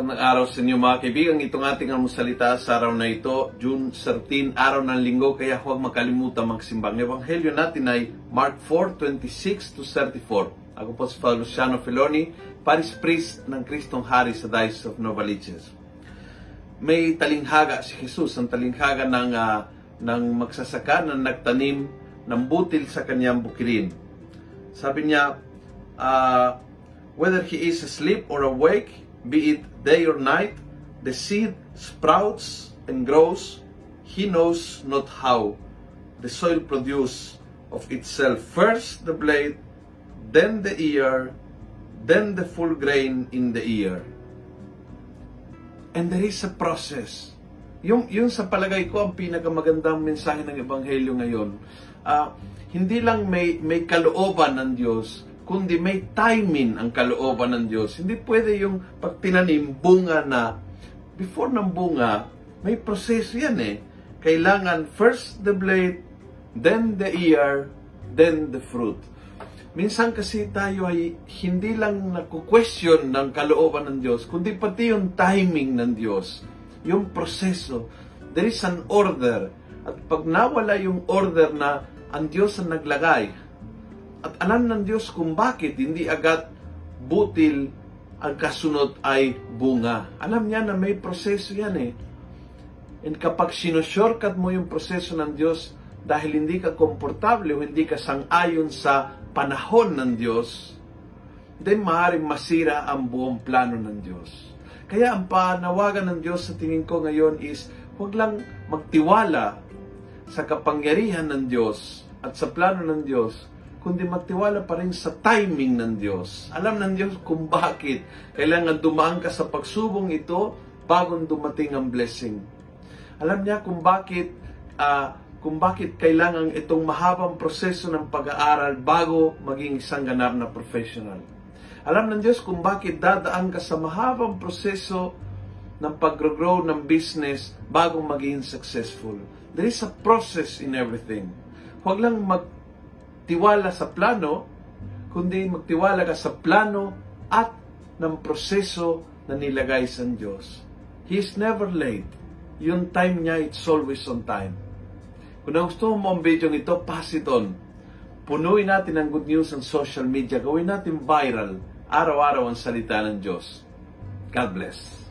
Magandang araw sa inyo mga kaibigan. Itong ating salita sa araw na ito, June 13, araw ng linggo, kaya huwag makalimutan magsimbang. Ebanghelyo natin ay Mark 4, 26 to 34. Ako po si Father Luciano Filoni, Paris Priest ng Kristong Hari sa Diocese of Novaliches. May talinghaga si Jesus, ang talinghaga ng, uh, ng magsasaka na nagtanim ng butil sa kanyang bukirin. Sabi niya, uh, whether he is asleep or awake, be it day or night, the seed sprouts and grows, he knows not how. The soil produce of itself first the blade, then the ear, then the full grain in the ear. And there is a process. Yung, yung sa palagay ko, ang pinakamagandang mensahe ng Ebanghelyo ngayon, uh, hindi lang may, may kalooban ng Diyos, kundi may timing ang kalooban ng Diyos. Hindi pwede yung pag tinanim, bunga na. Before ng bunga, may proseso yan eh. Kailangan first the blade, then the ear, then the fruit. Minsan kasi tayo ay hindi lang naku-question ng kalooban ng Diyos, kundi pati yung timing ng Diyos, yung proseso. There is an order. At pag nawala yung order na ang Diyos ang naglagay, at alam ng Diyos kung bakit hindi agad butil ang kasunod ay bunga. Alam niya na may proseso yan eh. And kapag sinushortcut mo yung proseso ng Diyos dahil hindi ka komportable o hindi ka sangayon sa panahon ng Diyos, then maaaring masira ang buong plano ng Diyos. Kaya ang panawagan ng Diyos sa tingin ko ngayon is huwag lang magtiwala sa kapangyarihan ng Diyos at sa plano ng Diyos, kundi magtiwala pa rin sa timing ng Diyos. Alam ng Diyos kung bakit kailangan dumaan ka sa pagsubong ito bago dumating ang blessing. Alam niya kung bakit uh, kung bakit kailangan itong mahabang proseso ng pag-aaral bago maging isang ganap na professional. Alam ng Diyos kung bakit dadaan ka sa mahabang proseso ng pag-grow ng business bago maging successful. There is a process in everything. Huwag lang mag magtiwala sa plano, kundi magtiwala ka sa plano at ng proseso na nilagay sa Diyos. He is never late. Yung time niya, it's always on time. Kung gusto mo ang video ito, pass it on. Punuin natin ang good news sa social media. Gawin natin viral. Araw-araw ang salita ng Diyos. God bless.